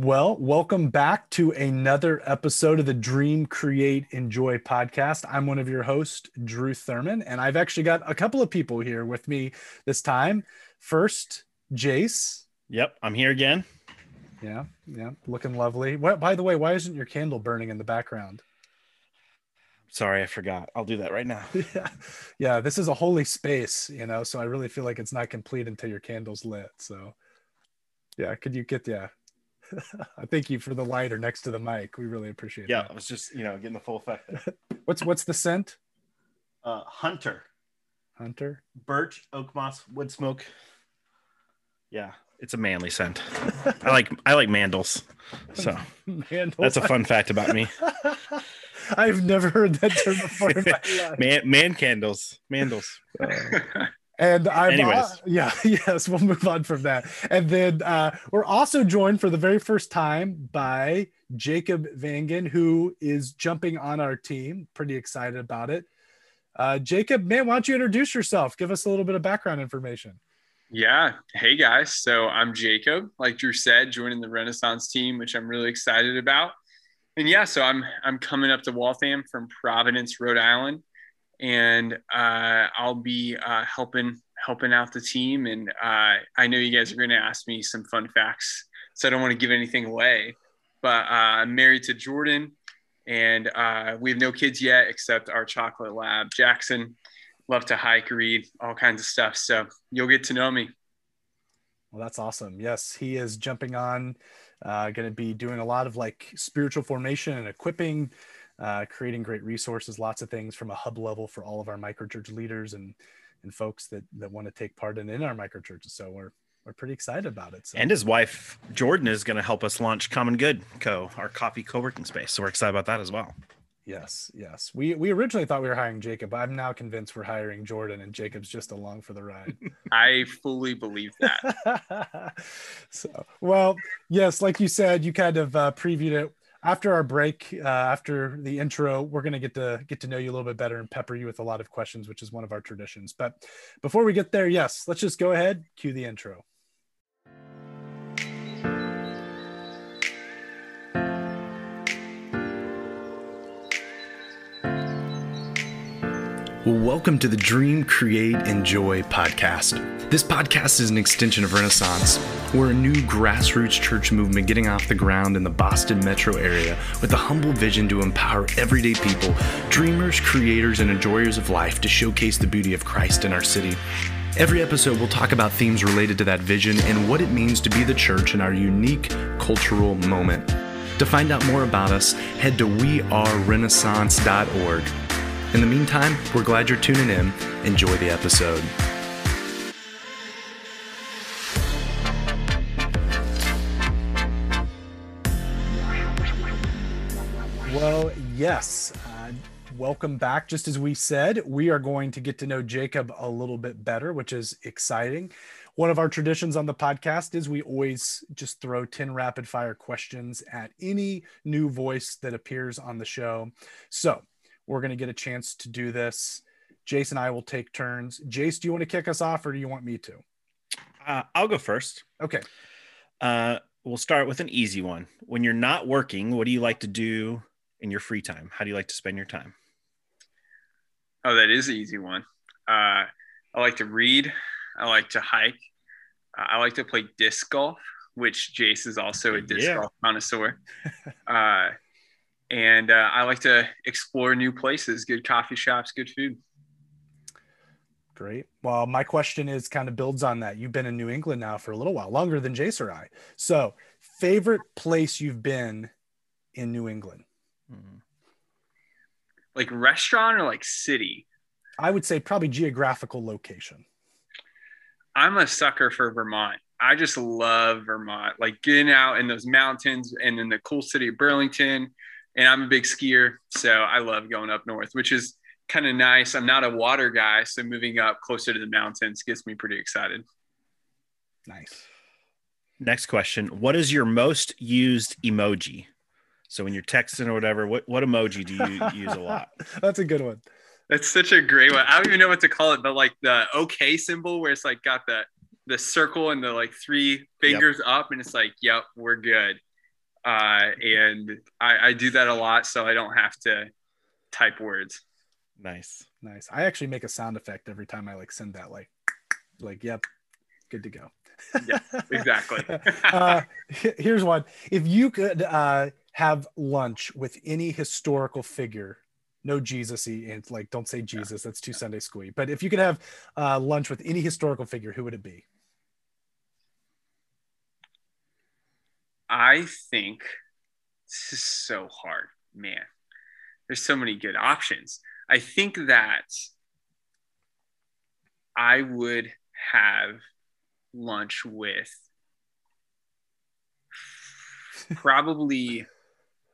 Well, welcome back to another episode of the Dream, Create, Enjoy podcast. I'm one of your hosts, Drew Thurman, and I've actually got a couple of people here with me this time. First, Jace. Yep, I'm here again. Yeah, yeah, looking lovely. What, by the way, why isn't your candle burning in the background? Sorry, I forgot. I'll do that right now. yeah, yeah. This is a holy space, you know, so I really feel like it's not complete until your candle's lit. So, yeah, could you get yeah? I thank you for the lighter next to the mic. We really appreciate it. yeah, that. I was just you know getting the full effect. what's what's the scent? Uh, Hunter, Hunter, birch, oak moss, wood smoke. Yeah, it's a manly scent. I like I like mandels. So Mandel. that's a fun fact about me. I've never heard that term before in my life. Man, man candles, mandels. And I'm Anyways. uh, yeah, yes, we'll move on from that. And then uh, we're also joined for the very first time by Jacob Vangen, who is jumping on our team. Pretty excited about it. Uh, Jacob, man, why don't you introduce yourself? Give us a little bit of background information. Yeah. Hey guys. So I'm Jacob, like Drew said, joining the Renaissance team, which I'm really excited about. And yeah, so I'm I'm coming up to Waltham from Providence, Rhode Island, and uh, I'll be uh, helping helping out the team. And uh, I know you guys are going to ask me some fun facts, so I don't want to give anything away. But uh, I'm married to Jordan, and uh, we have no kids yet except our chocolate lab, Jackson. Love to hike, read, all kinds of stuff. So you'll get to know me. Well, that's awesome. Yes, he is jumping on, uh, going to be doing a lot of like spiritual formation and equipping, uh, creating great resources, lots of things from a hub level for all of our microchurch leaders and and folks that that want to take part in in our microchurches. So we're we're pretty excited about it. So And his wife Jordan is going to help us launch Common Good Co, our coffee co-working space. So we're excited about that as well. yes, yes. We we originally thought we were hiring Jacob. But I'm now convinced we're hiring Jordan, and Jacob's just along for the ride. I fully believe that. so well yes like you said you kind of uh, previewed it after our break uh, after the intro we're going to get to get to know you a little bit better and pepper you with a lot of questions which is one of our traditions. But before we get there yes let's just go ahead cue the intro Welcome to the Dream, Create, Enjoy podcast. This podcast is an extension of Renaissance. We're a new grassroots church movement getting off the ground in the Boston metro area with a humble vision to empower everyday people, dreamers, creators, and enjoyers of life to showcase the beauty of Christ in our city. Every episode, we'll talk about themes related to that vision and what it means to be the church in our unique cultural moment. To find out more about us, head to wearerenaissance.org. In the meantime, we're glad you're tuning in. Enjoy the episode. Well, yes. Uh, welcome back. Just as we said, we are going to get to know Jacob a little bit better, which is exciting. One of our traditions on the podcast is we always just throw 10 rapid fire questions at any new voice that appears on the show. So, we're going to get a chance to do this. Jace and I will take turns. Jace, do you want to kick us off or do you want me to? Uh, I'll go first. Okay. Uh, we'll start with an easy one. When you're not working, what do you like to do in your free time? How do you like to spend your time? Oh, that is an easy one. Uh, I like to read. I like to hike. Uh, I like to play disc golf, which Jace is also a disc Yeah. golf connoisseur. uh, and uh, I like to explore new places, good coffee shops, good food. Great. Well, my question is kind of builds on that. You've been in New England now for a little while, longer than Jace or I. So, favorite place you've been in New England? Like restaurant or like city? I would say probably geographical location. I'm a sucker for Vermont. I just love Vermont, like getting out in those mountains and in the cool city of Burlington. And I'm a big skier, so I love going up north, which is kind of nice. I'm not a water guy, so moving up closer to the mountains gets me pretty excited. Nice. Next question. What is your most used emoji? So when you're texting or whatever, what, what emoji do you use a lot? That's a good one. That's such a great one. I don't even know what to call it, but like the OK symbol where it's like got the the circle and the like three fingers up, and it's like, yep, we're good. Uh, and I, I do that a lot, so I don't have to type words. Nice. Nice. I actually make a sound effect every time I like send that like like yep, good to go. Yeah, exactly. uh, here's one. If you could uh, have lunch with any historical figure, no Jesus-y, and like don't say Jesus, that's too Sunday schooly. But if you could have uh, lunch with any historical figure, who would it be? I think this is so hard, man. There's so many good options. I think that I would have lunch with probably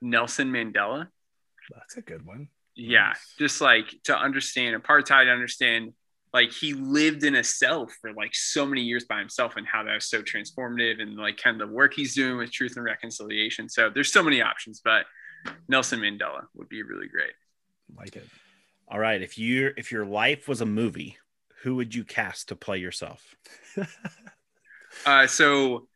Nelson Mandela. That's a good one. Yeah, nice. just like to understand apartheid, understand like he lived in a cell for like so many years by himself and how that was so transformative and like kind of the work he's doing with truth and reconciliation. So there's so many options, but Nelson Mandela would be really great. Like it. All right. If you if your life was a movie, who would you cast to play yourself? uh, so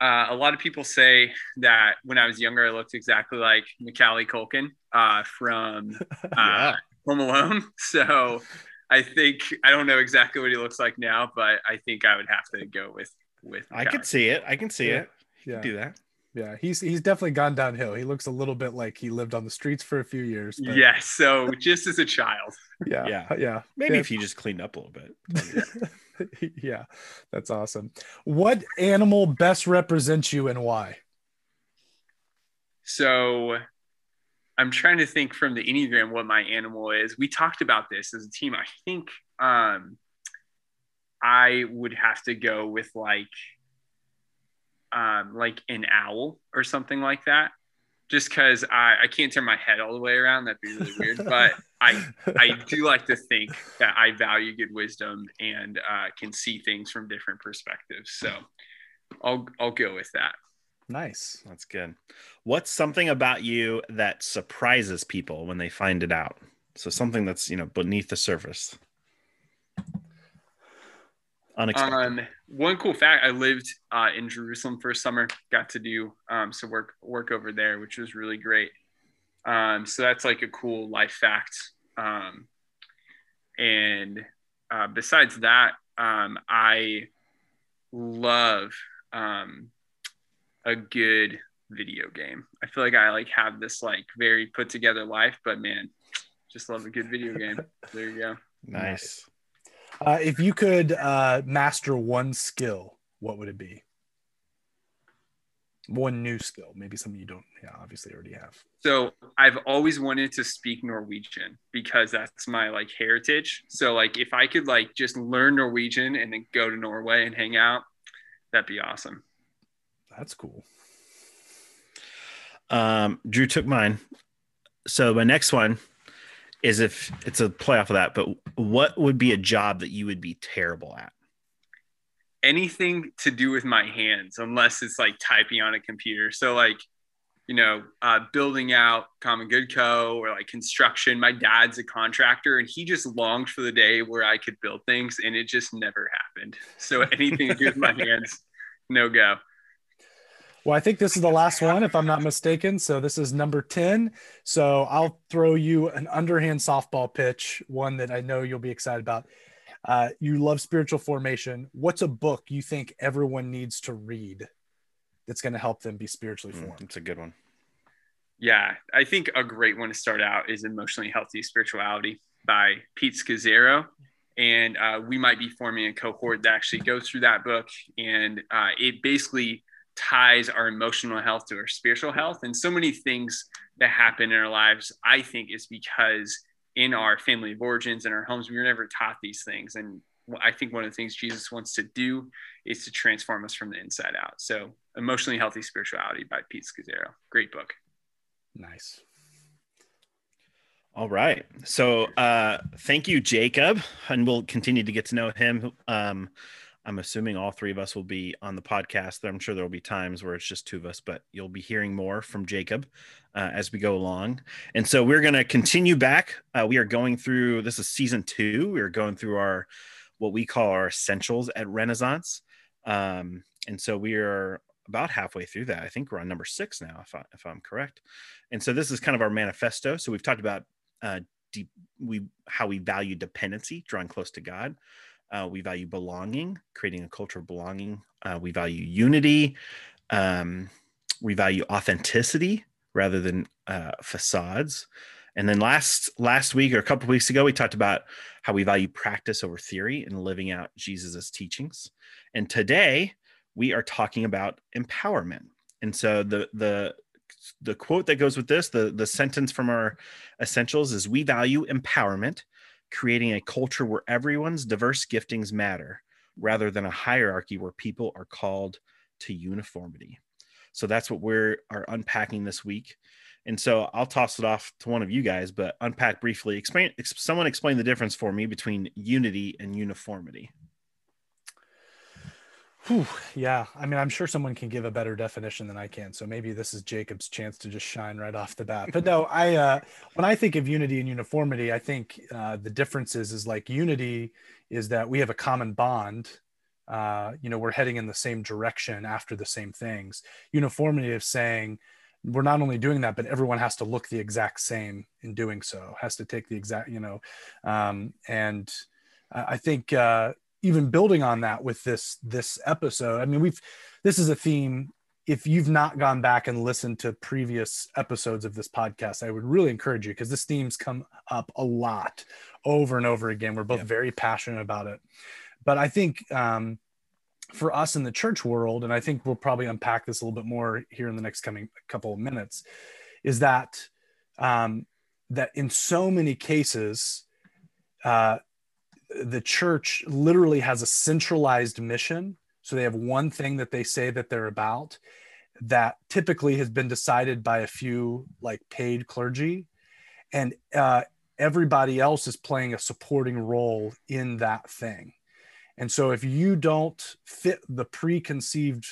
uh, a lot of people say that when I was younger, I looked exactly like Macaulay Culkin uh, from uh, yeah. Home Alone. So I think I don't know exactly what he looks like now, but I think I would have to go with with. I could see it. I can see yeah. it. Yeah, do that. Yeah, he's he's definitely gone downhill. He looks a little bit like he lived on the streets for a few years. But... Yeah, so just as a child. Yeah, yeah, yeah. Maybe yeah. if he just cleaned up a little bit. yeah, that's awesome. What animal best represents you and why? So, I'm trying to think from the enneagram what my animal is. We talked about this as a team. I think um, I would have to go with like um, like an owl or something like that. Just because I, I can't turn my head all the way around, that'd be really weird. But I I do like to think that I value good wisdom and uh, can see things from different perspectives. So I'll I'll go with that. Nice. That's good. What's something about you that surprises people when they find it out? So something that's you know beneath the surface. Unexpected. Um, one cool fact: I lived uh, in Jerusalem for a summer. Got to do um, some work work over there, which was really great. Um, so that's like a cool life fact. Um, and uh, besides that, um, I love um, a good video game. I feel like I like have this like very put together life, but man, just love a good video game. There you go. Nice. Uh, if you could uh, master one skill, what would it be? One new skill, maybe something you don't, yeah, obviously already have. So I've always wanted to speak Norwegian because that's my like heritage. So like if I could like just learn Norwegian and then go to Norway and hang out, that'd be awesome. That's cool. Um, Drew took mine. So my next one is if it's a play off of that, but what would be a job that you would be terrible at? Anything to do with my hands, unless it's like typing on a computer. So like, you know, uh, building out Common Good Co. or like construction. My dad's a contractor, and he just longed for the day where I could build things, and it just never happened. So anything to do with my hands, no go. Well, I think this is the last one, if I'm not mistaken. So this is number 10. So I'll throw you an underhand softball pitch, one that I know you'll be excited about. Uh, you love spiritual formation. What's a book you think everyone needs to read that's going to help them be spiritually hmm, formed? It's mm, a good one. Yeah, I think a great one to start out is Emotionally Healthy Spirituality by Pete Scazzero. And uh, we might be forming a cohort that actually goes through that book. And uh, it basically ties our emotional health to our spiritual health. And so many things that happen in our lives, I think, is because in our family of origins and our homes, we were never taught these things. And I think one of the things Jesus wants to do is to transform us from the inside out. So, Emotionally Healthy Spirituality by Pete Scazzero. Great book. Nice. All right. So, uh, thank you, Jacob. And we'll continue to get to know him. Um, I'm assuming all three of us will be on the podcast. I'm sure there will be times where it's just two of us, but you'll be hearing more from Jacob uh, as we go along. And so we're going to continue back. Uh, we are going through this is season two. We are going through our what we call our essentials at Renaissance. Um, and so we are about halfway through that. I think we're on number six now, if, I, if I'm correct. And so this is kind of our manifesto. So we've talked about uh, deep, we how we value dependency, drawing close to God. Uh, we value belonging, creating a culture of belonging. Uh, we value unity. Um, we value authenticity rather than uh, facades. And then last last week or a couple weeks ago, we talked about how we value practice over theory and living out Jesus' teachings. And today we are talking about empowerment. And so the the the quote that goes with this, the the sentence from our essentials is we value empowerment, creating a culture where everyone's diverse giftings matter rather than a hierarchy where people are called to uniformity. So that's what we're are unpacking this week. And so I'll toss it off to one of you guys, but unpack briefly. Explain someone explain the difference for me between unity and uniformity. Whew, yeah, I mean, I'm sure someone can give a better definition than I can. So maybe this is Jacob's chance to just shine right off the bat. But no, I uh, when I think of unity and uniformity, I think uh, the differences is like unity is that we have a common bond. Uh, you know, we're heading in the same direction after the same things. Uniformity of saying we're not only doing that, but everyone has to look the exact same in doing so. Has to take the exact, you know, um, and I think uh, even building on that with this this episode. I mean we've this is a theme. If you've not gone back and listened to previous episodes of this podcast i would really encourage you because this theme's come up a lot over and over again. We're both yeah. very passionate about it. But i think um, for us in the church world and i think we'll probably unpack this a little bit more here in the next coming couple of minutes is that um, that in so many cases uh, the church literally has a centralized mission. So they have one thing that they say that they're about that typically has been decided by a few like paid clergy. And uh, everybody else is playing a supporting role in that thing. And so if you don't fit the preconceived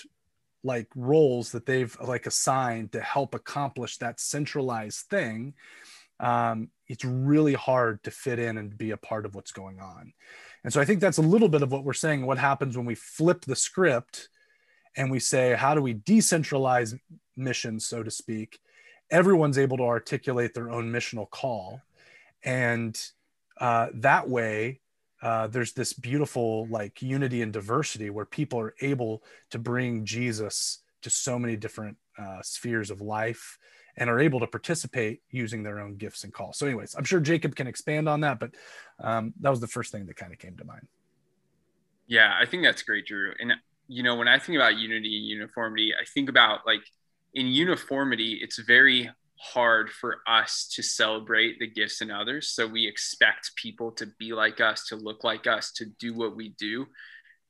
like roles that they've like assigned to help accomplish that centralized thing, um, it's really hard to fit in and be a part of what's going on. And so I think that's a little bit of what we're saying. What happens when we flip the script and we say, how do we decentralize missions, so to speak? Everyone's able to articulate their own missional call. And uh, that way, uh, there's this beautiful like unity and diversity where people are able to bring Jesus to so many different uh, spheres of life and are able to participate using their own gifts and calls. So, anyways, I'm sure Jacob can expand on that, but um, that was the first thing that kind of came to mind. Yeah, I think that's great, Drew. And you know, when I think about unity and uniformity, I think about like in uniformity, it's very hard for us to celebrate the gifts in others. So we expect people to be like us, to look like us, to do what we do.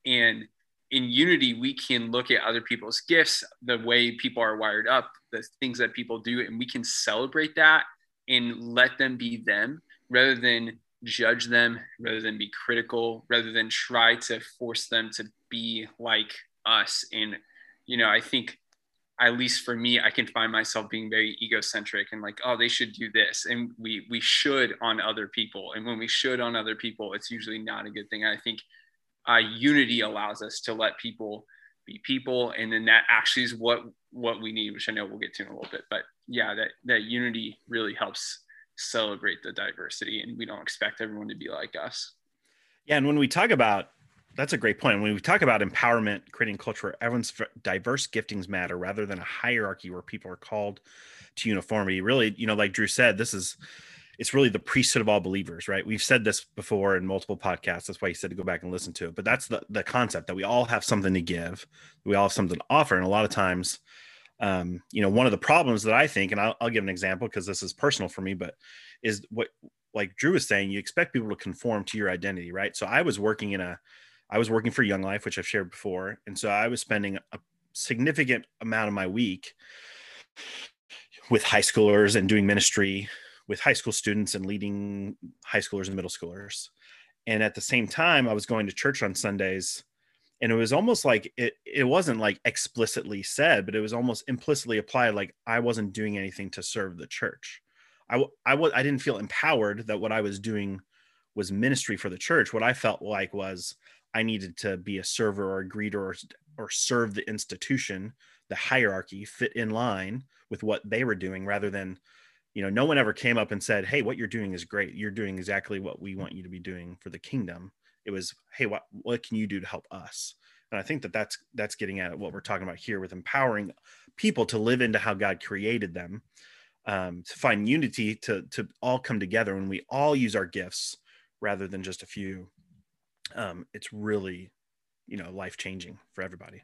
And in unity, we can look at other people's gifts, the way people are wired up, the things that people do, and we can celebrate that and let them be them rather than judge them, rather than be critical, rather than try to force them to be like us. And, you know, I think at least for me, I can find myself being very egocentric and like, oh, they should do this. And we we should on other people. And when we should on other people, it's usually not a good thing. I think uh, unity allows us to let people be people. And then that actually is what what we need which i know we'll get to in a little bit. But yeah that that unity really helps celebrate the diversity and we don't expect everyone to be like us. Yeah and when we talk about that's a great point. When we talk about empowerment creating culture where everyone's diverse giftings matter rather than a hierarchy where people are called to uniformity really you know like drew said this is it's really the priesthood of all believers, right? We've said this before in multiple podcasts. That's why he said to go back and listen to it. But that's the the concept that we all have something to give, we all have something to offer, and a lot of times, um, you know, one of the problems that I think, and I'll, I'll give an example because this is personal for me, but is what like Drew was saying, you expect people to conform to your identity, right? So I was working in a, I was working for Young Life, which I've shared before, and so I was spending a significant amount of my week with high schoolers and doing ministry with high school students and leading high schoolers and middle schoolers. And at the same time, I was going to church on Sundays. And it was almost like it, it wasn't like explicitly said, but it was almost implicitly applied like I wasn't doing anything to serve the church. I, I, I didn't feel empowered that what I was doing was ministry for the church. What I felt like was I needed to be a server or a greeter or, or serve the institution, the hierarchy fit in line with what they were doing rather than you know no one ever came up and said hey what you're doing is great. You're doing exactly what we want you to be doing for the kingdom. It was hey what what can you do to help us? And i think that that's that's getting at what we're talking about here with empowering people to live into how god created them um, to find unity to to all come together when we all use our gifts rather than just a few. Um, it's really you know life changing for everybody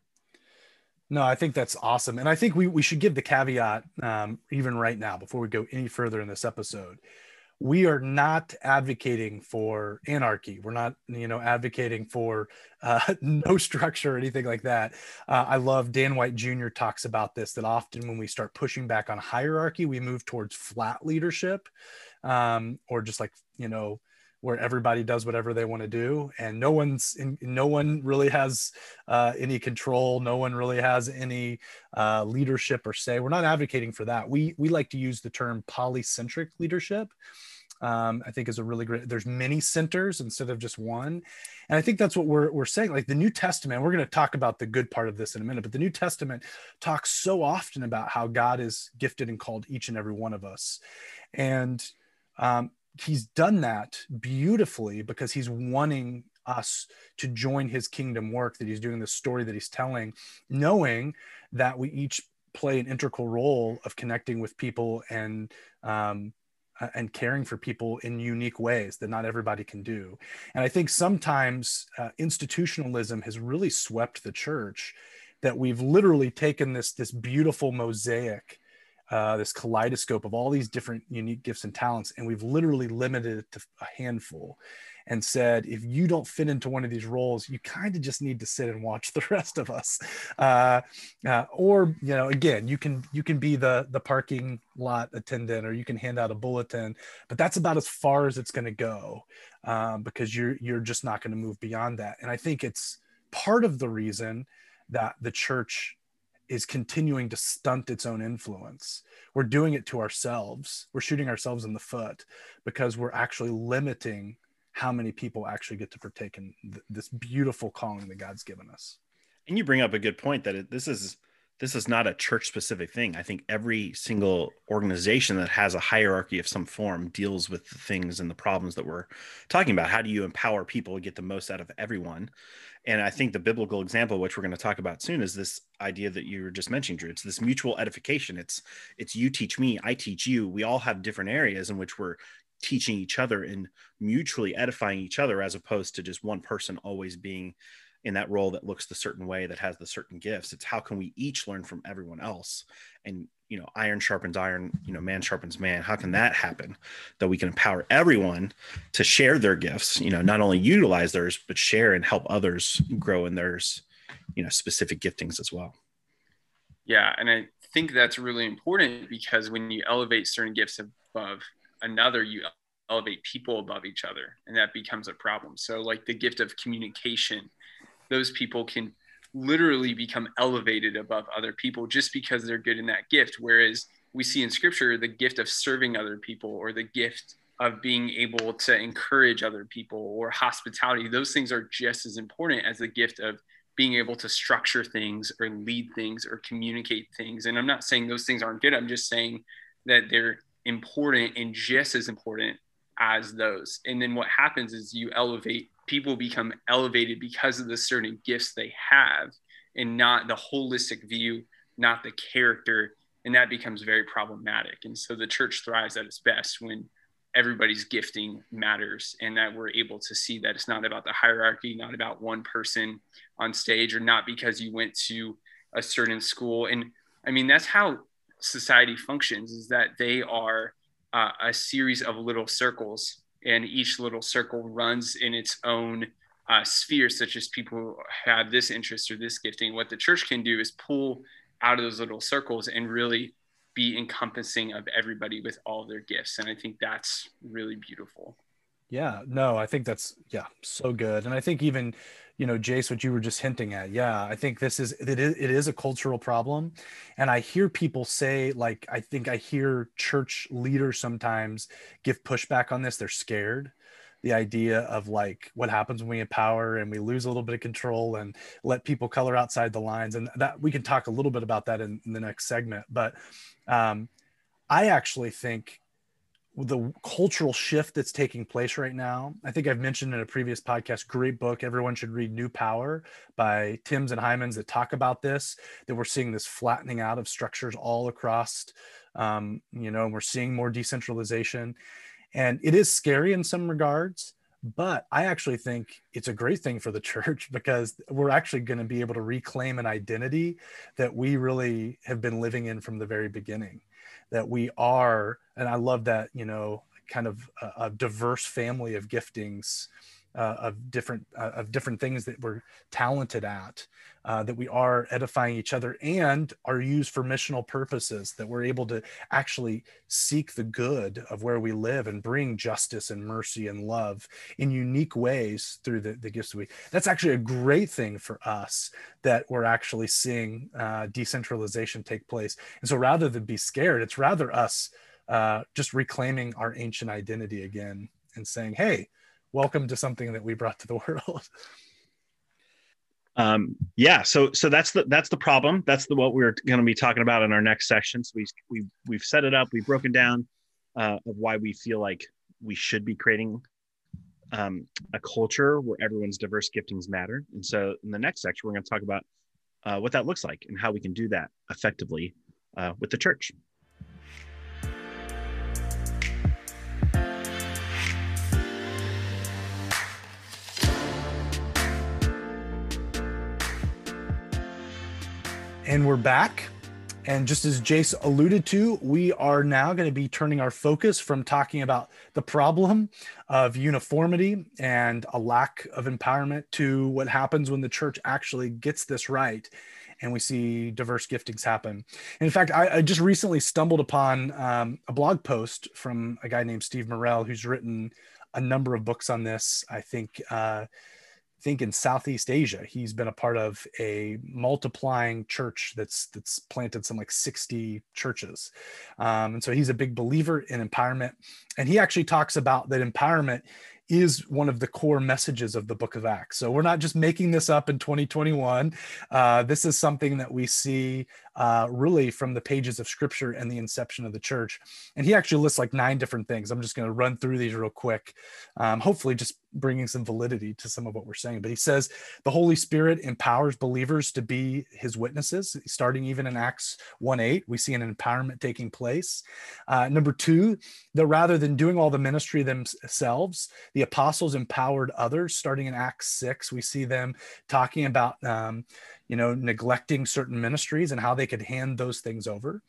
no, I think that's awesome. And I think we, we should give the caveat, um, even right now, before we go any further in this episode. We are not advocating for anarchy. We're not, you know, advocating for uh, no structure or anything like that. Uh, I love Dan White Jr. talks about this that often when we start pushing back on hierarchy, we move towards flat leadership um, or just like, you know, where everybody does whatever they want to do and no one's in, no one really has uh, any control no one really has any uh, leadership or say we're not advocating for that we we like to use the term polycentric leadership um, I think is a really great. There's many centers instead of just one, and I think that's what we're we're saying. Like the New Testament, we're going to talk about the good part of this in a minute, but the New Testament talks so often about how God is gifted and called each and every one of us, and um, he's done that beautifully because he's wanting us to join his kingdom work that he's doing the story that he's telling knowing that we each play an integral role of connecting with people and um, and caring for people in unique ways that not everybody can do. And i think sometimes uh, institutionalism has really swept the church that we've literally taken this this beautiful mosaic uh, this kaleidoscope of all these different unique gifts and talents, and we've literally limited it to a handful and said, if you don't fit into one of these roles, you kind of just need to sit and watch the rest of us. Uh, uh, or, you know, again, you can you can be the the parking lot attendant, or you can hand out a bulletin, but that's about as far as it's going to go um, because you're you're just not going to move beyond that. And I think it's part of the reason that the church is continuing to stunt its own influence. We're doing it to ourselves. We're shooting ourselves in the foot because we're actually limiting how many people actually get to partake in th- this beautiful calling that God's given us. And you bring up a good point that it, this is this is not a church specific thing. I think every single organization that has a hierarchy of some form deals with the things and the problems that we're talking about. How do you empower people to get the most out of everyone? And I think the biblical example, which we're going to talk about soon, is this idea that you were just mentioning, Drew. It's this mutual edification. It's it's you teach me, I teach you. We all have different areas in which we're teaching each other and mutually edifying each other, as opposed to just one person always being in that role that looks the certain way that has the certain gifts. It's how can we each learn from everyone else? And you know iron sharpens iron you know man sharpens man. How can that happen? That we can empower everyone to share their gifts you know not only utilize theirs but share and help others grow in theirs you know specific giftings as well. Yeah and i think that's really important because when you elevate certain gifts above another you elevate people above each other and that becomes a problem. So like the gift of communication those people can literally become elevated above other people just because they're good in that gift. Whereas we see in scripture the gift of serving other people or the gift of being able to encourage other people or hospitality, those things are just as important as the gift of being able to structure things or lead things or communicate things. And I'm not saying those things aren't good. I'm just saying that they're important and just as important as those. And then what happens is you elevate people become elevated because of the certain gifts they have and not the holistic view, not the character. And that becomes very problematic. And so the church thrives at its best when everybody's gifting matters and that we're able to see that it's not about the hierarchy, not about one person on stage, or not because you went to a certain school. And I mean, that's how society functions is that they are uh, a series of little circles and each little circle runs in its own uh, sphere, such as people have this interest or this gifting. What the church can do is pull out of those little circles and really be encompassing of everybody with all their gifts. And I think that's really beautiful. Yeah, no, I think that's yeah, so good. And I think even, you know, Jace, what you were just hinting at, yeah, I think this is it is it is a cultural problem. And I hear people say, like, I think I hear church leaders sometimes give pushback on this. They're scared the idea of like what happens when we empower and we lose a little bit of control and let people color outside the lines. And that we can talk a little bit about that in, in the next segment. But um, I actually think the cultural shift that's taking place right now. I think I've mentioned in a previous podcast, great book. Everyone should read New Power by Timms and Heimans that talk about this, that we're seeing this flattening out of structures all across, um, you know, and we're seeing more decentralization. And it is scary in some regards, but I actually think it's a great thing for the church because we're actually going to be able to reclaim an identity that we really have been living in from the very beginning that we are and i love that you know kind of a, a diverse family of giftings uh, of different uh, of different things that we're talented at uh, that we are edifying each other and are used for missional purposes that we're able to actually seek the good of where we live and bring justice and mercy and love in unique ways through the, the gifts we that's actually a great thing for us that we're actually seeing uh, decentralization take place. And so rather than be scared it's rather us uh, just reclaiming our ancient identity again and saying hey welcome to something that we brought to the world. Um, yeah so so that's the that's the problem. That's the what we're going to be talking about in our next section. So we, we we've set it up we've broken down uh, of why we feel like we should be creating um, a culture where everyone's diverse giftings matter. And so in the next section we're going to talk about uh, what that looks like and how we can do that effectively uh, with the church And we're back. And just as Jace alluded to, we are now going to be turning our focus from talking about the problem of uniformity and a lack of empowerment to what happens when the church actually gets this right and we see diverse giftings happen. In fact, I, I just recently stumbled upon um, a blog post from a guy named Steve Murrell who's written a number of books on this. I think. Uh, think in Southeast Asia, he's been a part of a multiplying church that's that's planted some like 60 churches. Um, and so he's a big believer in empowerment. And he actually talks about that empowerment is one of the core messages of the book of Acts. So we're not just making this up in 2021. Uh, this is something that we see uh, really from the pages of scripture and the inception of the church. And he actually lists like nine different things. I'm just going to run through these real quick, um, hopefully, just bringing some validity to some of what we're saying. But he says the Holy Spirit empowers believers to be his witnesses, starting even in Acts 1 8. We see an empowerment taking place. Uh, number two, that rather than doing all the ministry themselves, the apostles empowered others, starting in Acts 6. We see them talking about. Um, you know, neglecting certain ministries and how they could hand those things over.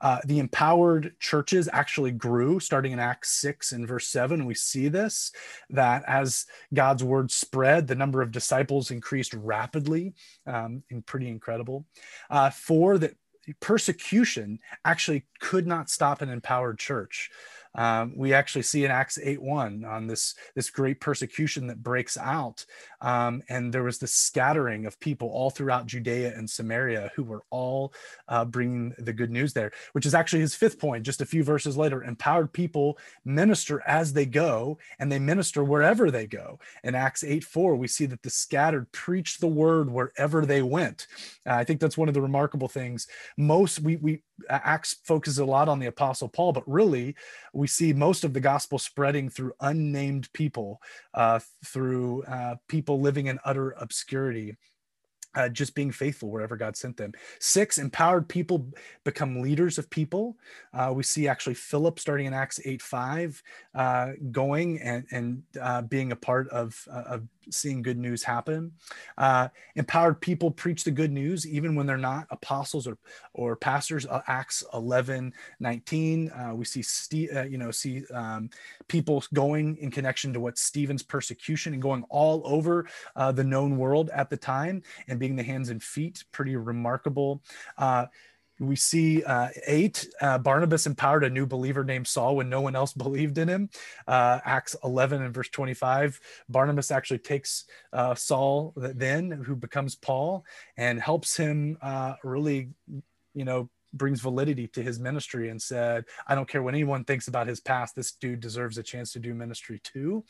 Uh, the empowered churches actually grew starting in Acts 6 and verse 7. We see this that as God's word spread, the number of disciples increased rapidly um, and pretty incredible. Uh, four, that persecution actually could not stop an empowered church um, we actually see in Acts 8 1 on this, this great persecution that breaks out. Um, and there was this scattering of people all throughout Judea and Samaria who were all uh, bringing the good news there, which is actually his fifth point, just a few verses later. Empowered people minister as they go, and they minister wherever they go. In Acts 8 4, we see that the scattered preached the word wherever they went. Uh, I think that's one of the remarkable things. Most, we, we, Acts focuses a lot on the Apostle Paul, but really we see most of the gospel spreading through unnamed people, uh, through uh, people living in utter obscurity uh, just being faithful wherever God sent them. Six, empowered people become leaders of people. Uh, we see actually Philip starting in Acts 8 5, uh, going and, and uh, being a part of, uh, of seeing good news happen. Uh, empowered people preach the good news even when they're not apostles or, or pastors. Uh, Acts 11 19, uh, we see, Ste- uh, you know, see um, people going in connection to what Stephen's persecution and going all over the known world at the time and being the hands and feet, pretty remarkable. We see uh, eight uh, barnabas empowered a new believer named saul when no one else believed in him. Uh, acts 11 and verse 25 barnabas actually takes uh, saul then who becomes paul and helps him uh, really you know brings validity to his ministry and said, I don't care what anyone thinks about his past, this dude deserves a chance to do ministry too.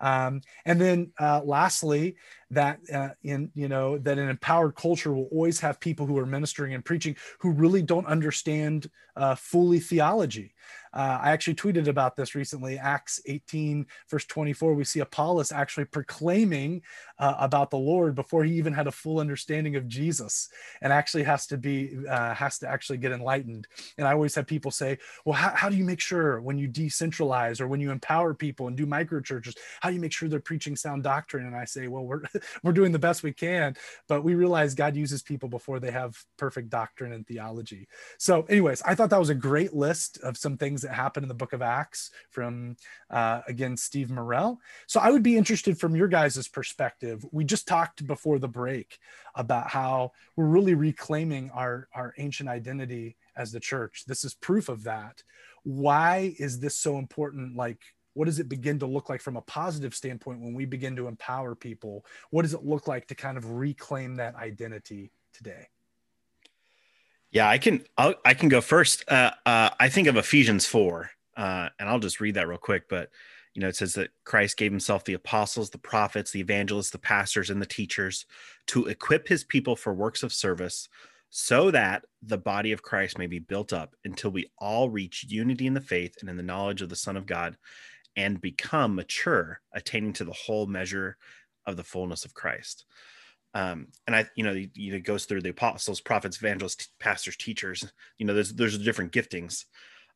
Um, and then uh, lastly, that uh, in you know that an empowered culture will always have people who are ministering and preaching who really don't understand uh, fully theology. Uh, I actually tweeted about this recently. Acts 18, verse 24, we see Apollos actually proclaiming uh, about the Lord before he even had a full understanding of Jesus, and actually has to be uh, has to actually get enlightened. And I always have people say, "Well, how, how do you make sure when you decentralize or when you empower people and do micro churches, how do you make sure they're preaching sound doctrine?" And I say, "Well, we're we're doing the best we can, but we realize God uses people before they have perfect doctrine and theology." So, anyways, I thought that was a great list of some things that happen in the Book of Acts from uh, again Steve Murrell. So, I would be interested from your guys' perspective, we just talked before the break about how we're really reclaiming our, our ancient identity as the church. This is proof of that. Why is this so important? Like, what does it begin to look like from a positive standpoint when we begin to empower people? What does it look like to kind of reclaim that identity today? Yeah, I can. I'll, i can go first. Uh, uh, I think of Ephesians four, uh, and I'll just read that real quick. But you know, it says that Christ gave himself the apostles, the prophets, the evangelists, the pastors, and the teachers to equip his people for works of service so that the body of Christ may be built up until we all reach unity in the faith and in the knowledge of the Son of God and become mature, attaining to the whole measure of the fullness of Christ. Um, and I, you know, it goes through the apostles, prophets, evangelists, pastors, teachers. You know, there's there's different giftings,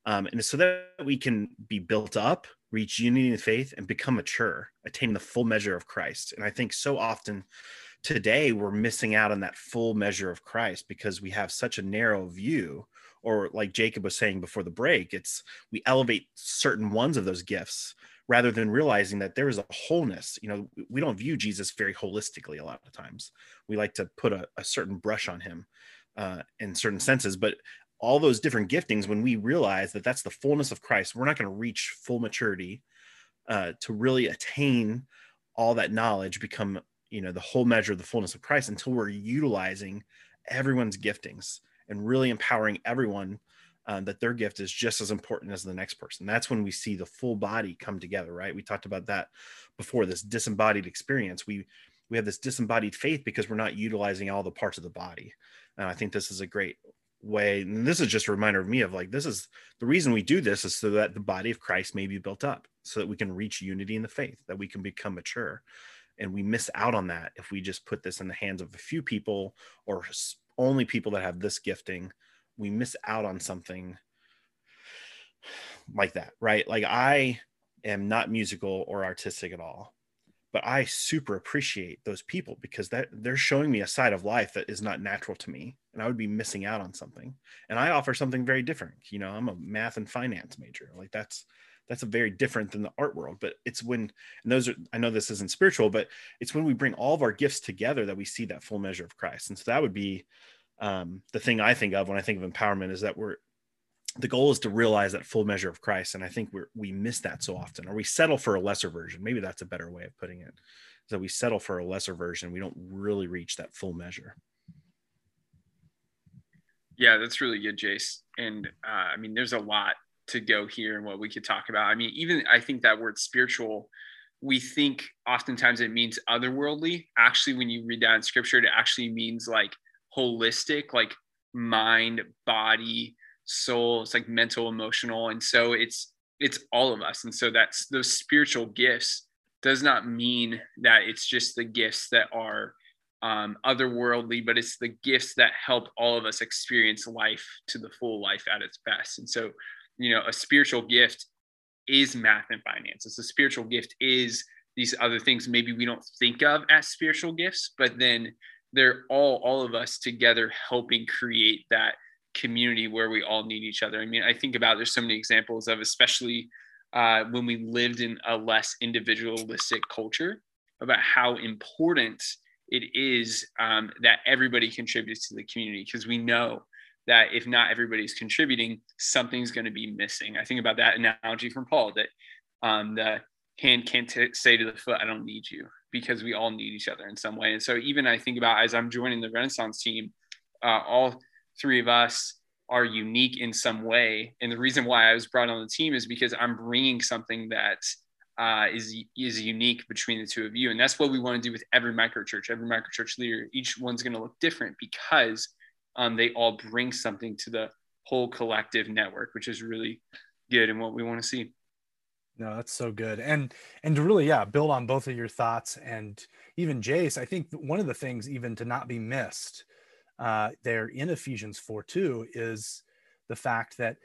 um, and so that we can be built up reach unity in faith and become mature, attain the full measure of Christ. And I think so often today we're missing out on that full measure of Christ because we have such a narrow view. Or, like Jacob was saying before the break, it's we elevate certain ones of those gifts rather than realizing that there is a wholeness. You know, we don't view Jesus very holistically a lot of times. We like to put a, a certain brush on him uh, in certain senses, but all those different giftings when we realize that that's the fullness of christ we're not going to reach full maturity uh, to really attain all that knowledge become you know the whole measure of the fullness of christ until we're utilizing everyone's giftings and really empowering everyone uh, that their gift is just as important as the next person. That's when we see the full body come together right? We talked about that before this disembodied experience. We we have this disembodied faith because we're not utilizing all the parts of the body. And i think this is a great way and this is just a reminder of me of like this is the reason we do this is so that the body of christ may be built up so that we can reach unity in the faith that we can become mature. And we miss out on that if we just put this in the hands of a few people or only people that have this gifting we miss out on something like that right like i am not musical or artistic at all but i super appreciate those people because that they're showing me a side of life that is not natural to me and I would be missing out on something. And I offer something very different. You know, I'm a math and finance major. Like that's that's a very different than the art world. But it's when and those are I know this isn't spiritual, but it's when we bring all of our gifts together that we see that full measure of Christ. And so that would be um, the thing I think of when I think of empowerment is that we're the goal is to realize that full measure of Christ. And I think we we miss that so often, or we settle for a lesser version. Maybe that's a better way of putting it. that we settle for a lesser version. We don't really reach that full measure. Yeah, that's really good, Jace. And uh, I mean, there's a lot to go here and what we could talk about. I mean, even I think that word spiritual, we think oftentimes it means otherworldly. Actually, when you read that in scripture, it actually means like holistic, like mind, body, soul. It's like mental, emotional. And so it's it's all of us. And so that's those spiritual gifts does not mean that it's just the gifts that are um, otherworldly, but it's the gifts that help all of us experience life to the full life at its best. And so, you know, a spiritual gift is math and finance. It's a spiritual gift is these other things maybe we don't think of as spiritual gifts, but then they're all all of us together helping create that community where we all need each other. I mean, I think about there's so many examples of especially uh, when we lived in a less individualistic culture about how important it is um, that everybody contributes to the community because we know that if not everybody's contributing, something's going to be missing. I think about that analogy from Paul that um, the hand can't t- say to the foot, I don't need you because we all need each other in some way. And so even I think about as I'm joining the Renaissance team, uh, all three of us are unique in some way. And the reason why I was brought on the team is because I'm bringing something that uh, is is unique between the two of you, and that's what we want to do with every microchurch. Every microchurch leader, each one's going to look different because um, they all bring something to the whole collective network, which is really good and what we want to see. No, that's so good. And and to really, yeah, build on both of your thoughts and even Jace, I think one of the things even to not be missed uh, there in Ephesians 4 2 is the fact that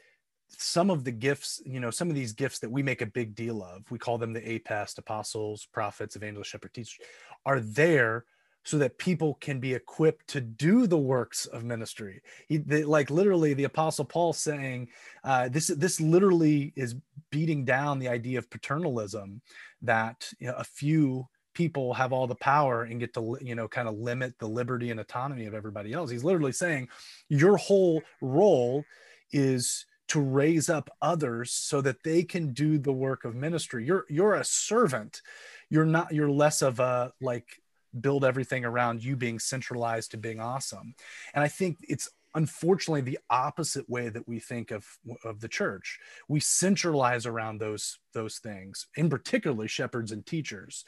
some of the gifts, you know, some of these gifts that we make a big deal of, we call them the APEST, apostles, prophets, evangelists, shepherd, teachers, are there so that people can be equipped to do the works of ministry. He, like literally, the Apostle Paul saying, uh, "This this literally is beating down the idea of paternalism that you know, a few people have all the power and get to you know kind of limit the liberty and autonomy of everybody else. He's literally saying your whole role is to raise up others so that they can do the work of ministry. You're you're a servant. You're not you're less of a like build everything around you being centralized to being awesome and i think it's unfortunately the opposite way that we think of of the church we centralize around those those things in particularly shepherds and teachers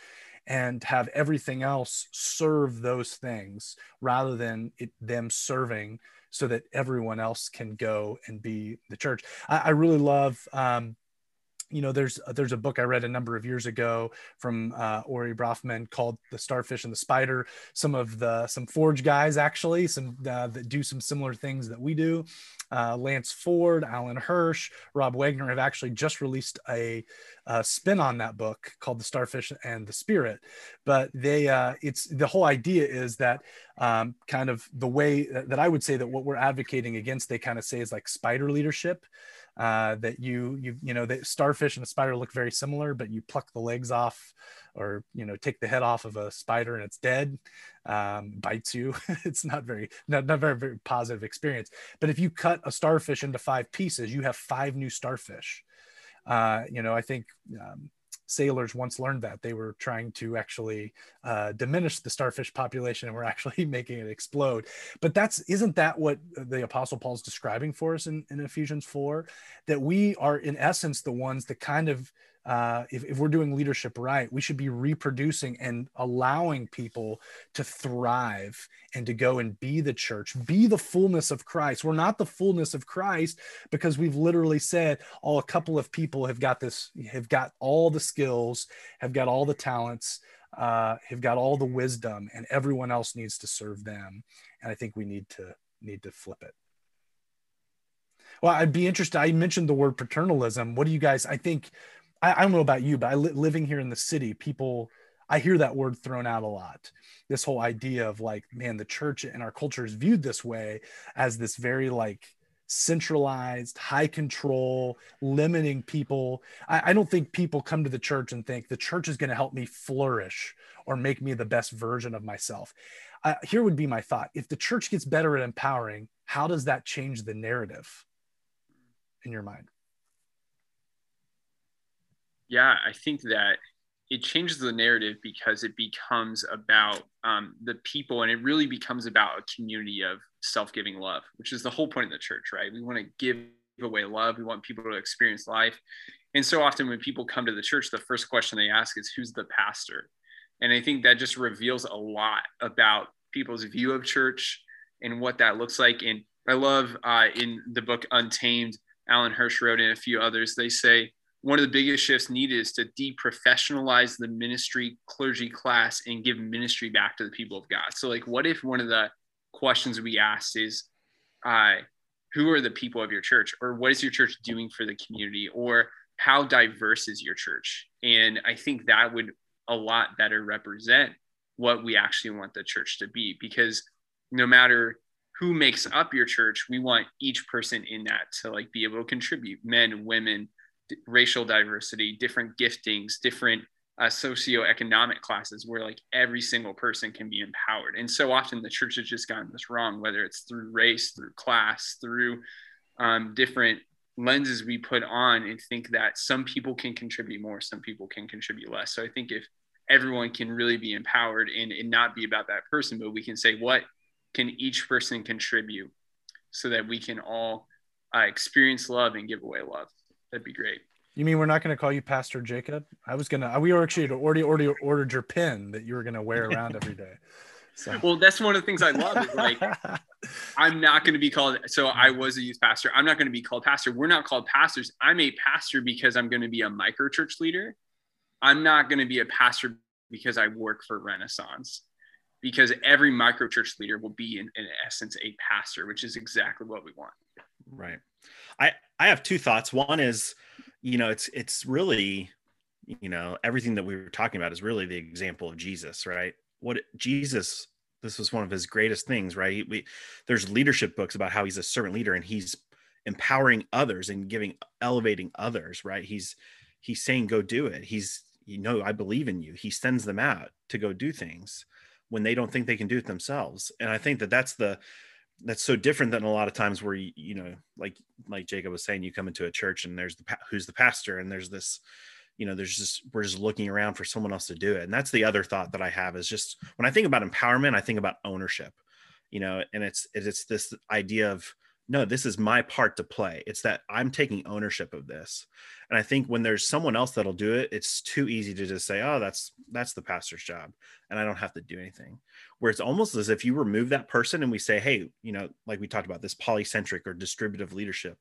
and have everything else serve those things rather than it, them serving so that everyone else can go and be the church. I, I really love, um, you know, there's there's a book I read a number of years ago from uh, Ori Brafman called "The Starfish and the Spider." Some of the some Forge guys actually, some uh, that do some similar things that we do uh, Lance Ford, Alan Hirsch, Rob Wegner have actually just released a, a, spin on that book called The Starfish and the Spirit. But they, uh, it's the whole idea is that um, kind of the way that I would say that what we're advocating against, they kind of say is like spider leadership. Uh, that you you you know that starfish and a spider look very similar but you pluck the legs off or you know take the head off of a spider and it's dead um, bites you. It's not very not, not very very positive experience. But if you cut a starfish into five pieces you have five new starfish. Uh, you know i think um, sailors once learned that they were trying to actually uh, diminish the starfish population and were actually making it explode. But that's isn't that what the apostle paul's describing for us in, in ephesians 4 that we are in essence the ones that kind of uh, if, if we're doing leadership right, we should be reproducing and allowing people to thrive and to go and be the church, be the fullness of Christ. We're not the fullness of Christ because we've literally said, oh, a couple of people have got this, have got all the skills, have got all the talents, uh, have got all the wisdom, and everyone else needs to serve them. And I think we need to need to flip it. Well, I'd be interested. I mentioned the word paternalism. What do you guys? I think I, I don't know about you, but I li- living here in the city, people, I hear that word thrown out a lot. This whole idea of like, man, the church and our culture is viewed this way as this very like centralized, high control, limiting people. I, I don't think people come to the church and think the church is going to help me flourish or make me the best version of myself. Uh, here would be my thought if the church gets better at empowering, how does that change the narrative in your mind? Yeah, I think that it changes the narrative because it becomes about um, the people and it really becomes about a community of self-giving love which is the whole point of the church right? We want to give away love. We want people to experience life. And so often when people come to the church the first question they ask is who's the pastor? And i think that just reveals a lot about people's view of church and what that looks like. And i love uh, in the book untamed alan hirsch wrote and a few others they say one of the biggest shifts needed is to deprofessionalize the ministry clergy class and give ministry back to the people of God. So, like, what if one of the questions we asked is, uh, who are the people of your church, or what is your church doing for the community, or how diverse is your church? And I think that would a lot better represent what we actually want the church to be, because no matter who makes up your church, we want each person in that to like be able to contribute, men, women racial diversity, different giftings, different uh, socioeconomic classes where like every single person can be empowered. And so often the church has just gotten this wrong, whether it's through race, through class, through um, different lenses we put on and think that some people can contribute more, some people can contribute less. So I think if everyone can really be empowered and, and not be about that person, but we can say, what can each person contribute so that we can all uh, experience love and give away love. That'd be great. You mean we're not going to call you Pastor Jacob? I was gonna. We were actually already already ordered your pin that you were going to wear around every day. So. Well, that's one of the things I love. Is like, I'm not going to be called. So I was a youth pastor. I'm not going to be called pastor. We're not called pastors. I'm a pastor because I'm going to be a micro church leader. I'm not going to be a pastor because I work for Renaissance. Because every micro church leader will be, in, in essence, a pastor, which is exactly what we want. Right. I I have two thoughts. One is, you know, it's it's really, you know, everything that we were talking about is really the example of Jesus, right? What Jesus, this was one of his greatest things, right? We there's leadership books about how he's a servant leader and he's empowering others and giving elevating others, right? He's he's saying go do it. He's you know, I believe in you. He sends them out to go do things when they don't think they can do it themselves. And I think that that's the that's so different than a lot of times where you, you know like like jacob was saying you come into a church and there's the who's the pastor and there's this you know there's just we're just looking around for someone else to do it. And that's the other thought that i have is just when i think about empowerment i think about ownership you know and it's it's this idea of no this is my part to play. It's that i'm taking ownership of this. And i think when there's someone else that'll do it it's too easy to just say oh that's that's the pastor's job and i don't have to do anything. Where it's almost as if you remove that person and we say hey you know like we talked about this polycentric or distributive leadership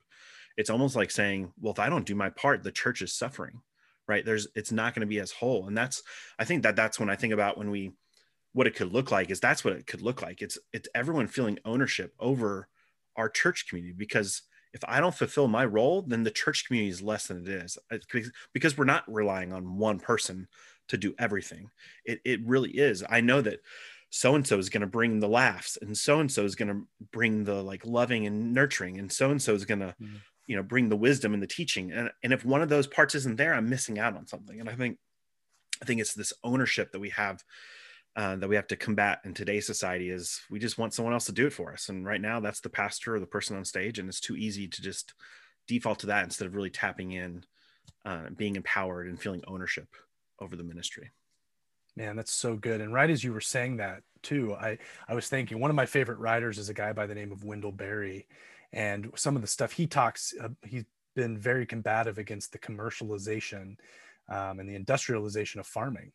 it's almost like saying well if i don't do my part the church is suffering right? There's it's not going to be as whole. And that's i think that that's when i think about when we what it could look like is that's what it could look like. It's it's everyone feeling ownership over our church community because if I don't fulfill my role, then the church community is less than it is because we're not relying on one person to do everything. It, it really is. I know that so and so is going to bring the laughs and so and so is going to bring the like loving and nurturing and so and so is going to mm-hmm. you know bring the wisdom and the teaching and, and if one of those parts isn't there i'm missing out on something and i think i think it's this ownership that we have uh, that we have to combat in today's society is we just want someone else to do it for us and right now that's the pastor or the person on stage and it's too easy to just default to that instead of really tapping in uh, being empowered and feeling ownership over the ministry Man, that's so good. And right as you were saying that too, I, I was thinking one of my favorite writers is a guy by the name of Wendell Berry. And some of the stuff he talks, uh, he's been very combative against the commercialization um, and the industrialization of farming.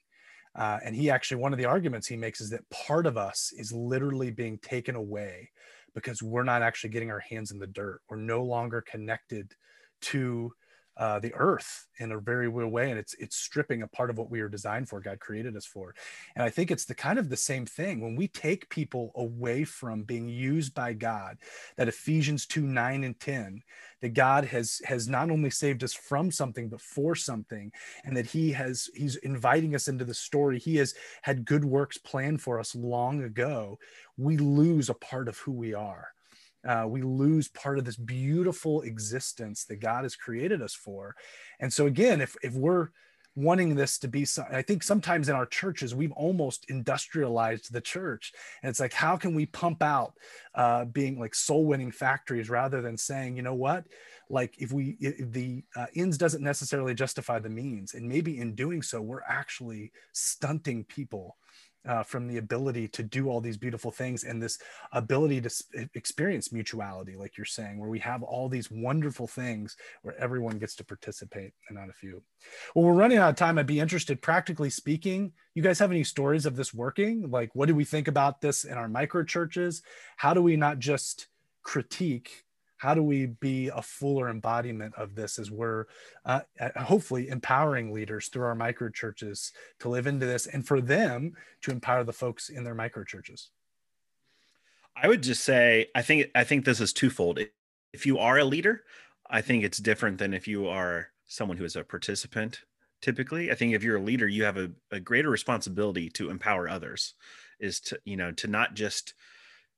Uh, and he actually, one of the arguments he makes is that part of us is literally being taken away because we're not actually getting our hands in the dirt. We're no longer connected to uh, the earth in a very real way and it's it's stripping a part of what we were designed for god created us for and i think it's the kind of the same thing when we take people away from being used by god that ephesians 2 9 and 10 that god has has not only saved us from something but for something and that he has he's inviting us into the story. He has had good works planned for us long ago. We lose a part of who we are. Uh, we lose part of this beautiful existence that God has created us for. And so, again, if, if we're wanting this to be, I think sometimes in our churches, we've almost industrialized the church. And it's like, how can we pump out uh, being like soul winning factories rather than saying, you know what? Like, if we, if the uh, ends doesn't necessarily justify the means. And maybe in doing so, we're actually stunting people uh, from the ability to do all these beautiful things and this ability to experience mutuality, like you're saying, where we have all these wonderful things where everyone gets to participate and not a few. Well, we're running out of time. I'd be interested, practically speaking, you guys have any stories of this working? Like, what do we think about this in our micro churches? How do we not just critique how do we be a fuller embodiment of this as we're uh, hopefully empowering leaders through our micro churches to live into this and for them to empower the folks in their micro churches i would just say i think i think this is twofold. If you are a leader i think it's different than if you are someone who is a participant typically. I think if you're a leader you have a, a greater responsibility to empower others is to you know to not just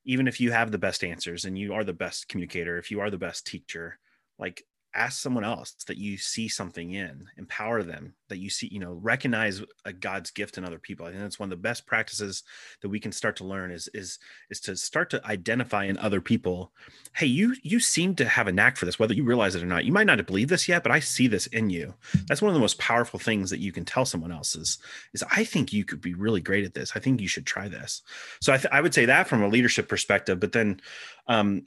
even if you have the best answers and you are the best communicator, if you are the best teacher, like ask someone else that you see something in empower them that you see you know recognize a god's gift in other people. I think that's one of the best practices that we can start to learn is is is to start to identify in other people hey you you seem to have a knack for this whether you realize it or not. You might not believe this yet but i see this in you. That's one of the most powerful things that you can tell someone else is is i think you could be really great at this. I think you should try this. So i, th- I would say that from a leadership perspective but then um,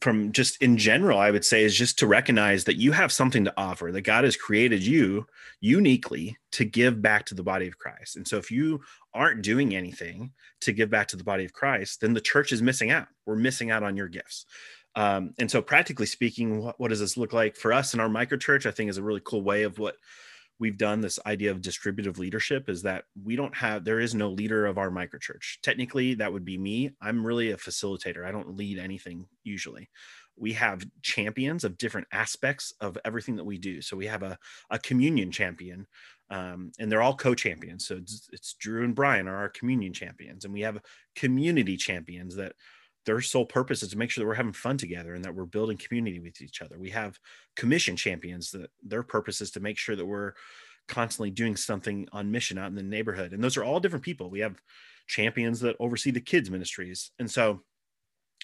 from just in general, I would say is just to recognize that you have something to offer, that God has created you uniquely to give back to the body of Christ. And so if you aren't doing anything to give back to the body of Christ, then the church is missing out. We're missing out on your gifts. Um, and so practically speaking, what, what does this look like for us in our micro church? I think is a really cool way of what we've done this idea of distributive leadership is that we don't have there is no leader of our microchurch. Technically that would be me. I'm really a facilitator. I don't lead anything usually. We have champions of different aspects of everything that we do. So we have a, a communion champion um, and they're all co-champions. So it's, it's drew and brian are our communion champions. And we have community champions that their sole purpose is to make sure that we're having fun together and that we're building community with each other. We have commission champions that their purpose is to make sure that we're constantly doing something on mission out in the neighborhood. And those are all different people. We have champions that oversee the kids ministries. And so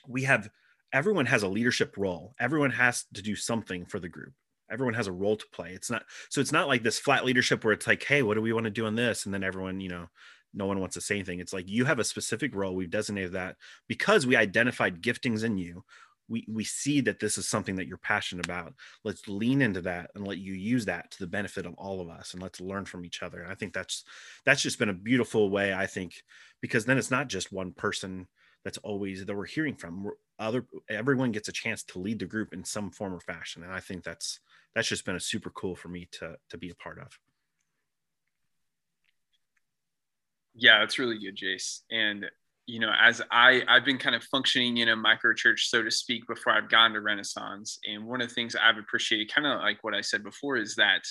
we have everyone has a leadership role. Everyone has to do something for the group. Everyone has a role to play. It's not so it's not like this flat leadership where it's like, hey, what do we want to do on this? And then everyone, you know, no one wants to say anything. It's like you have a specific role. We've designated that because we identified giftings in you. We, we see that this is something that you're passionate about. Let's lean into that and let you use that to the benefit of all of us and let's learn from each other. And I think that's that's just been a beautiful way, I think, because then it's not just one person that's always that we're hearing from. We're, other everyone gets a chance to lead the group in some form or fashion. And I think that's that's just been a super cool for me to to be a part of. Yeah, that's really good, Jace. And you know, as I I've been kind of functioning in a micro church, so to speak, before I've gone to Renaissance. And one of the things I've appreciated, kind of like what I said before, is that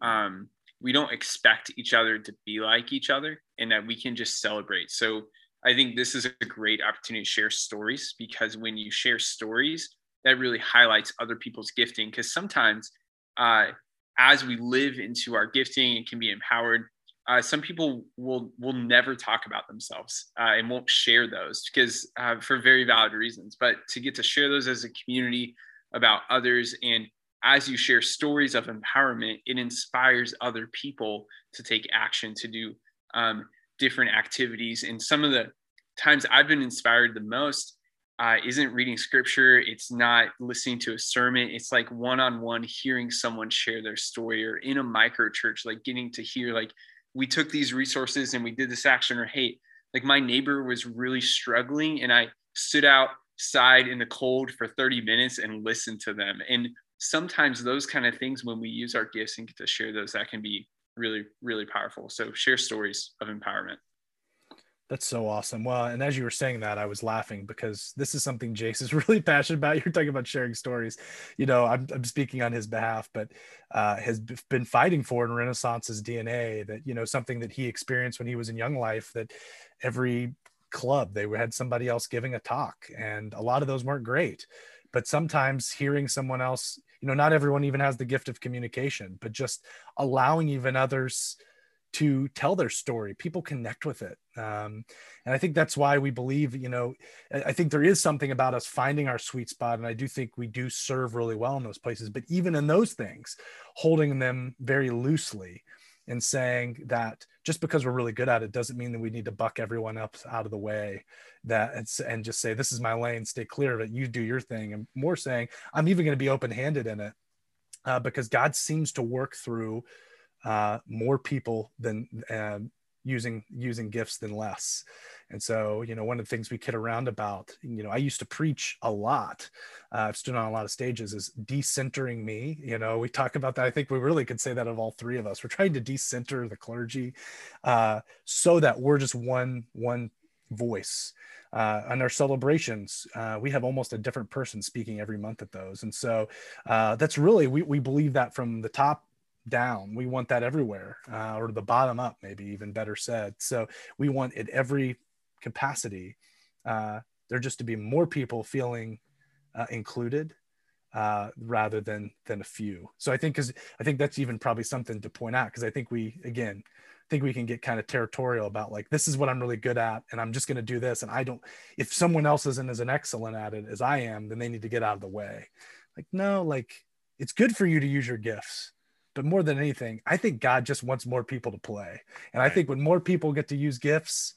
um, we don't expect each other to be like each other, and that we can just celebrate. So I think this is a great opportunity to share stories because when you share stories, that really highlights other people's gifting. Because sometimes, uh, as we live into our gifting and can be empowered, uh, some people will will never talk about themselves uh, and won't share those because uh, for very valid reasons. But to get to share those as a community about others, and as you share stories of empowerment, it inspires other people to take action to do um, different activities. And some of the times I've been inspired the most uh, isn't reading scripture. It's not listening to a sermon. It's like one on one hearing someone share their story, or in a micro church, like getting to hear like we took these resources and we did this action or hate like my neighbor was really struggling and i stood outside in the cold for 30 minutes and listened to them. And sometimes those kind of things when we use our gifts and get to share those that can be really really powerful. So share stories of empowerment that's so awesome. Well, and as you were saying that, I was laughing because this is something Jace is really passionate about. You're talking about sharing stories. You know, I'm, I'm speaking on his behalf, but uh, has been fighting for in Renaissance's DNA that, you know, something that he experienced when he was in young life that every club, they had somebody else giving a talk. And a lot of those weren't great. But sometimes hearing someone else, you know, not everyone even has the gift of communication, but just allowing even others – to tell their story. People connect with it. Um, and i think that's why we believe you know i think there is something about us finding our sweet spot and i do think we do serve really well in those places. But even in those things holding them very loosely and saying that just because we're really good at it doesn't mean that we need to buck everyone else out of the way that it's and just say this is my lane stay clear of it. You do your thing. And more saying i'm even going to be open-handed in it uh, because god seems to work through uh, more people than uh, using using gifts than less. And so you know one of the things we kid around about you know i used to preach a lot uh, i've stood on a lot of stages is decentering me. You know we talk about that. I think we really could say that of all three of us. We're trying to decenter the clergy uh, so that we're just one one voice. Uh, on our celebrations, uh, we have almost a different person speaking every month at those. And so uh, that's really, we, we believe that from the top down. We want that everywhere, uh, or the bottom up, maybe even better said. So we want at every capacity uh, there just to be more people feeling uh, included uh, rather than than a few. So I think because I think that's even probably something to point out because I think we again think we can get kind of territorial about like this is what I'm really good at and I'm just going to do this and I don't if someone else isn't as an excellent at it as I am then they need to get out of the way. Like no, like it's good for you to use your gifts but more than anything, I think God just wants more people to play. And right. I think when more people get to use gifts,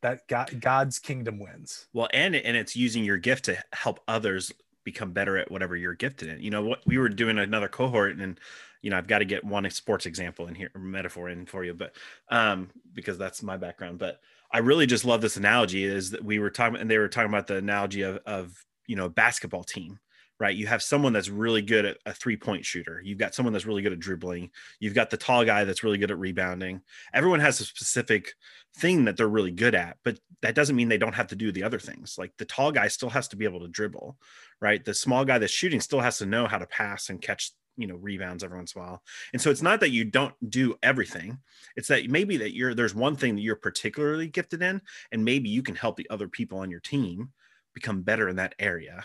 that God, God's kingdom wins. Well, and and it's using your gift to help others become better at whatever you're gifted in. You know, what we were doing another cohort and you know, I've got to get one sports example in here, metaphor in for you, but um, because that's my background. But I really just love this analogy is that we were talking and they were talking about the analogy of of you know, basketball team right? You have someone that's really good at a three point shooter. You've got someone that's really good at dribbling. You've got the tall guy that's really good at rebounding. Everyone has a specific thing that they're really good at, but that doesn't mean they don't have to do the other things. Like the tall guy still has to be able to dribble, right? The small guy that's shooting still has to know how to pass and catch you know rebounds every once in a while and so it's not that you don't do everything it's that maybe that you're there's one thing that you're particularly gifted in and maybe you can help the other people on your team become better in that area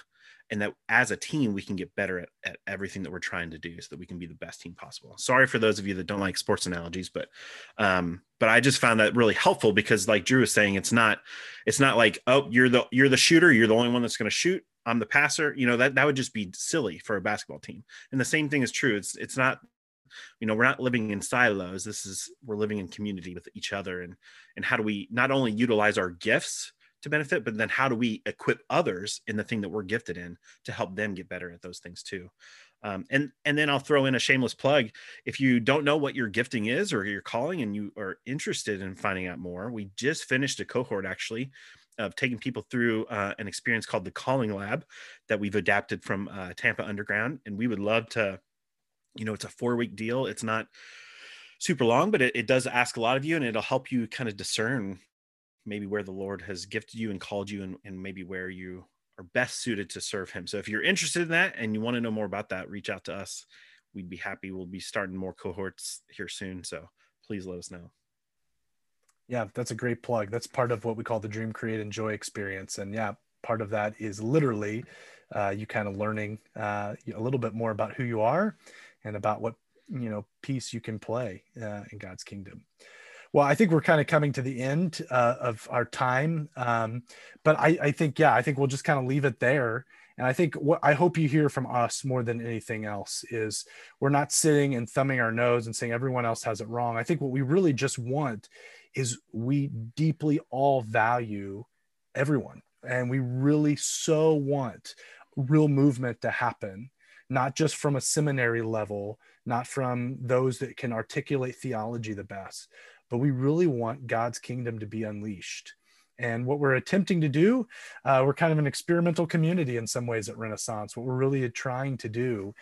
and that as a team we can get better at, at everything that we're trying to do so that we can be the best team possible. Sorry for those of you that don't like sports analogies but um but i just found that really helpful because like drew was saying it's not it's not like oh you're the you're the shooter you're the only one that's going to shoot i'm the passer. You know that that would just be silly for a basketball team. And the same thing is true. It's it's not you know we're not living in silos. This is we're living in community with each other. And and how do we not only utilize our gifts to benefit but then how do we equip others in the thing that we're gifted in to help them get better at those things too? Um, and and then i'll throw in a shameless plug. If you don't know what your gifting is or your calling and you are interested in finding out more we just finished a cohort actually of taking people through uh, an experience called the calling lab that we've adapted from uh, tampa underground. And we would love to you know it's a four week deal. It's not super long but it, it does ask a lot of you and it'll help you kind of discern maybe where the Lord has gifted you and called you and, and maybe where you are best suited to serve him. So if you're interested in that and you want to know more about that, reach out to us. We'd be happy. We'll be starting more cohorts here soon. So please let us know. Yeah, that's a great plug. That's part of what we call the Dream, Create, Enjoy experience. And yeah, part of that is literally uh, you kind of learning uh, a little bit more about who you are and about what you know piece you can play uh, in God's kingdom. Well, I think we're kind of coming to the end uh, of our time, um, but I, I, think yeah, I think we'll just kind of leave it there. And I think what I hope you hear from us more than anything else is we're not sitting and thumbing our nose and saying everyone else has it wrong. I think what we really just want is we deeply all value everyone, and we really so want real movement to happen not just from a seminary level, not from those that can articulate theology the best, but we really want God's kingdom to be unleashed. And what we're attempting to do, uh, we're kind of an experimental community in some ways at Renaissance. What we're really trying to do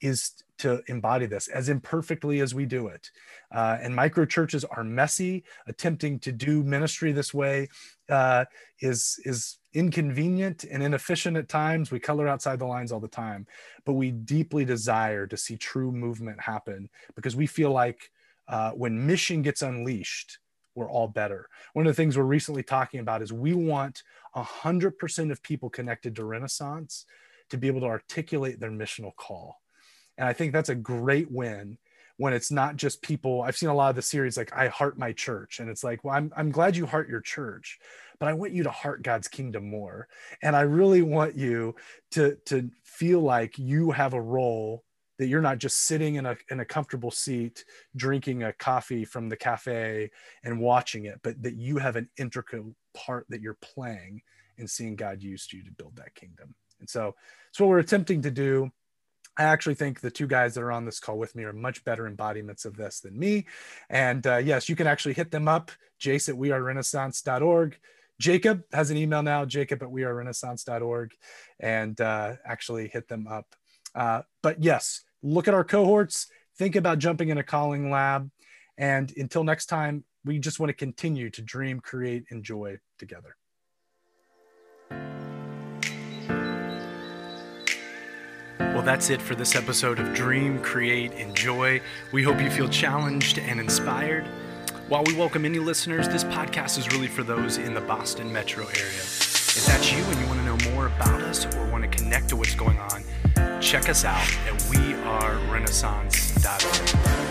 is to embody this as imperfectly as we do it. Uh, and micro churches are messy. Attempting to do ministry this way uh, is is inconvenient and inefficient at times. We color outside the lines all the time, but we deeply desire to see true movement happen because we feel like uh, when mission gets unleashed, we're all better. One of the things we're recently talking about is we want 100% of people connected to Renaissance to be able to articulate their missional call. And I think that's a great win when it's not just people. I've seen a lot of the series like I heart my church, and it's like, well, I'm, I'm glad you heart your church, but I want you to heart God's kingdom more. And I really want you to, to feel like you have a role that you're not just sitting in a, in a comfortable seat drinking a coffee from the cafe and watching it but that you have an integral part that you're playing in seeing god use you to build that kingdom and so it's what we're attempting to do I actually think the two guys that are on this call with me are much better embodiments of this than me. And uh, yes, you can actually hit them up, jace at wearerenaissance.org. Jacob has an email now, jacob at wearerenaissance.org, and uh, actually hit them up. Uh, but yes, look at our cohorts, think about jumping in a calling lab. And until next time, we just want to continue to dream, create, enjoy together. Well, that's it for this episode of Dream, Create, Enjoy. We hope you feel challenged and inspired. While we welcome any listeners, this podcast is really for those in the Boston metro area. If that's you and you want to know more about us or want to connect to what's going on, check us out at wearerenaissance.org.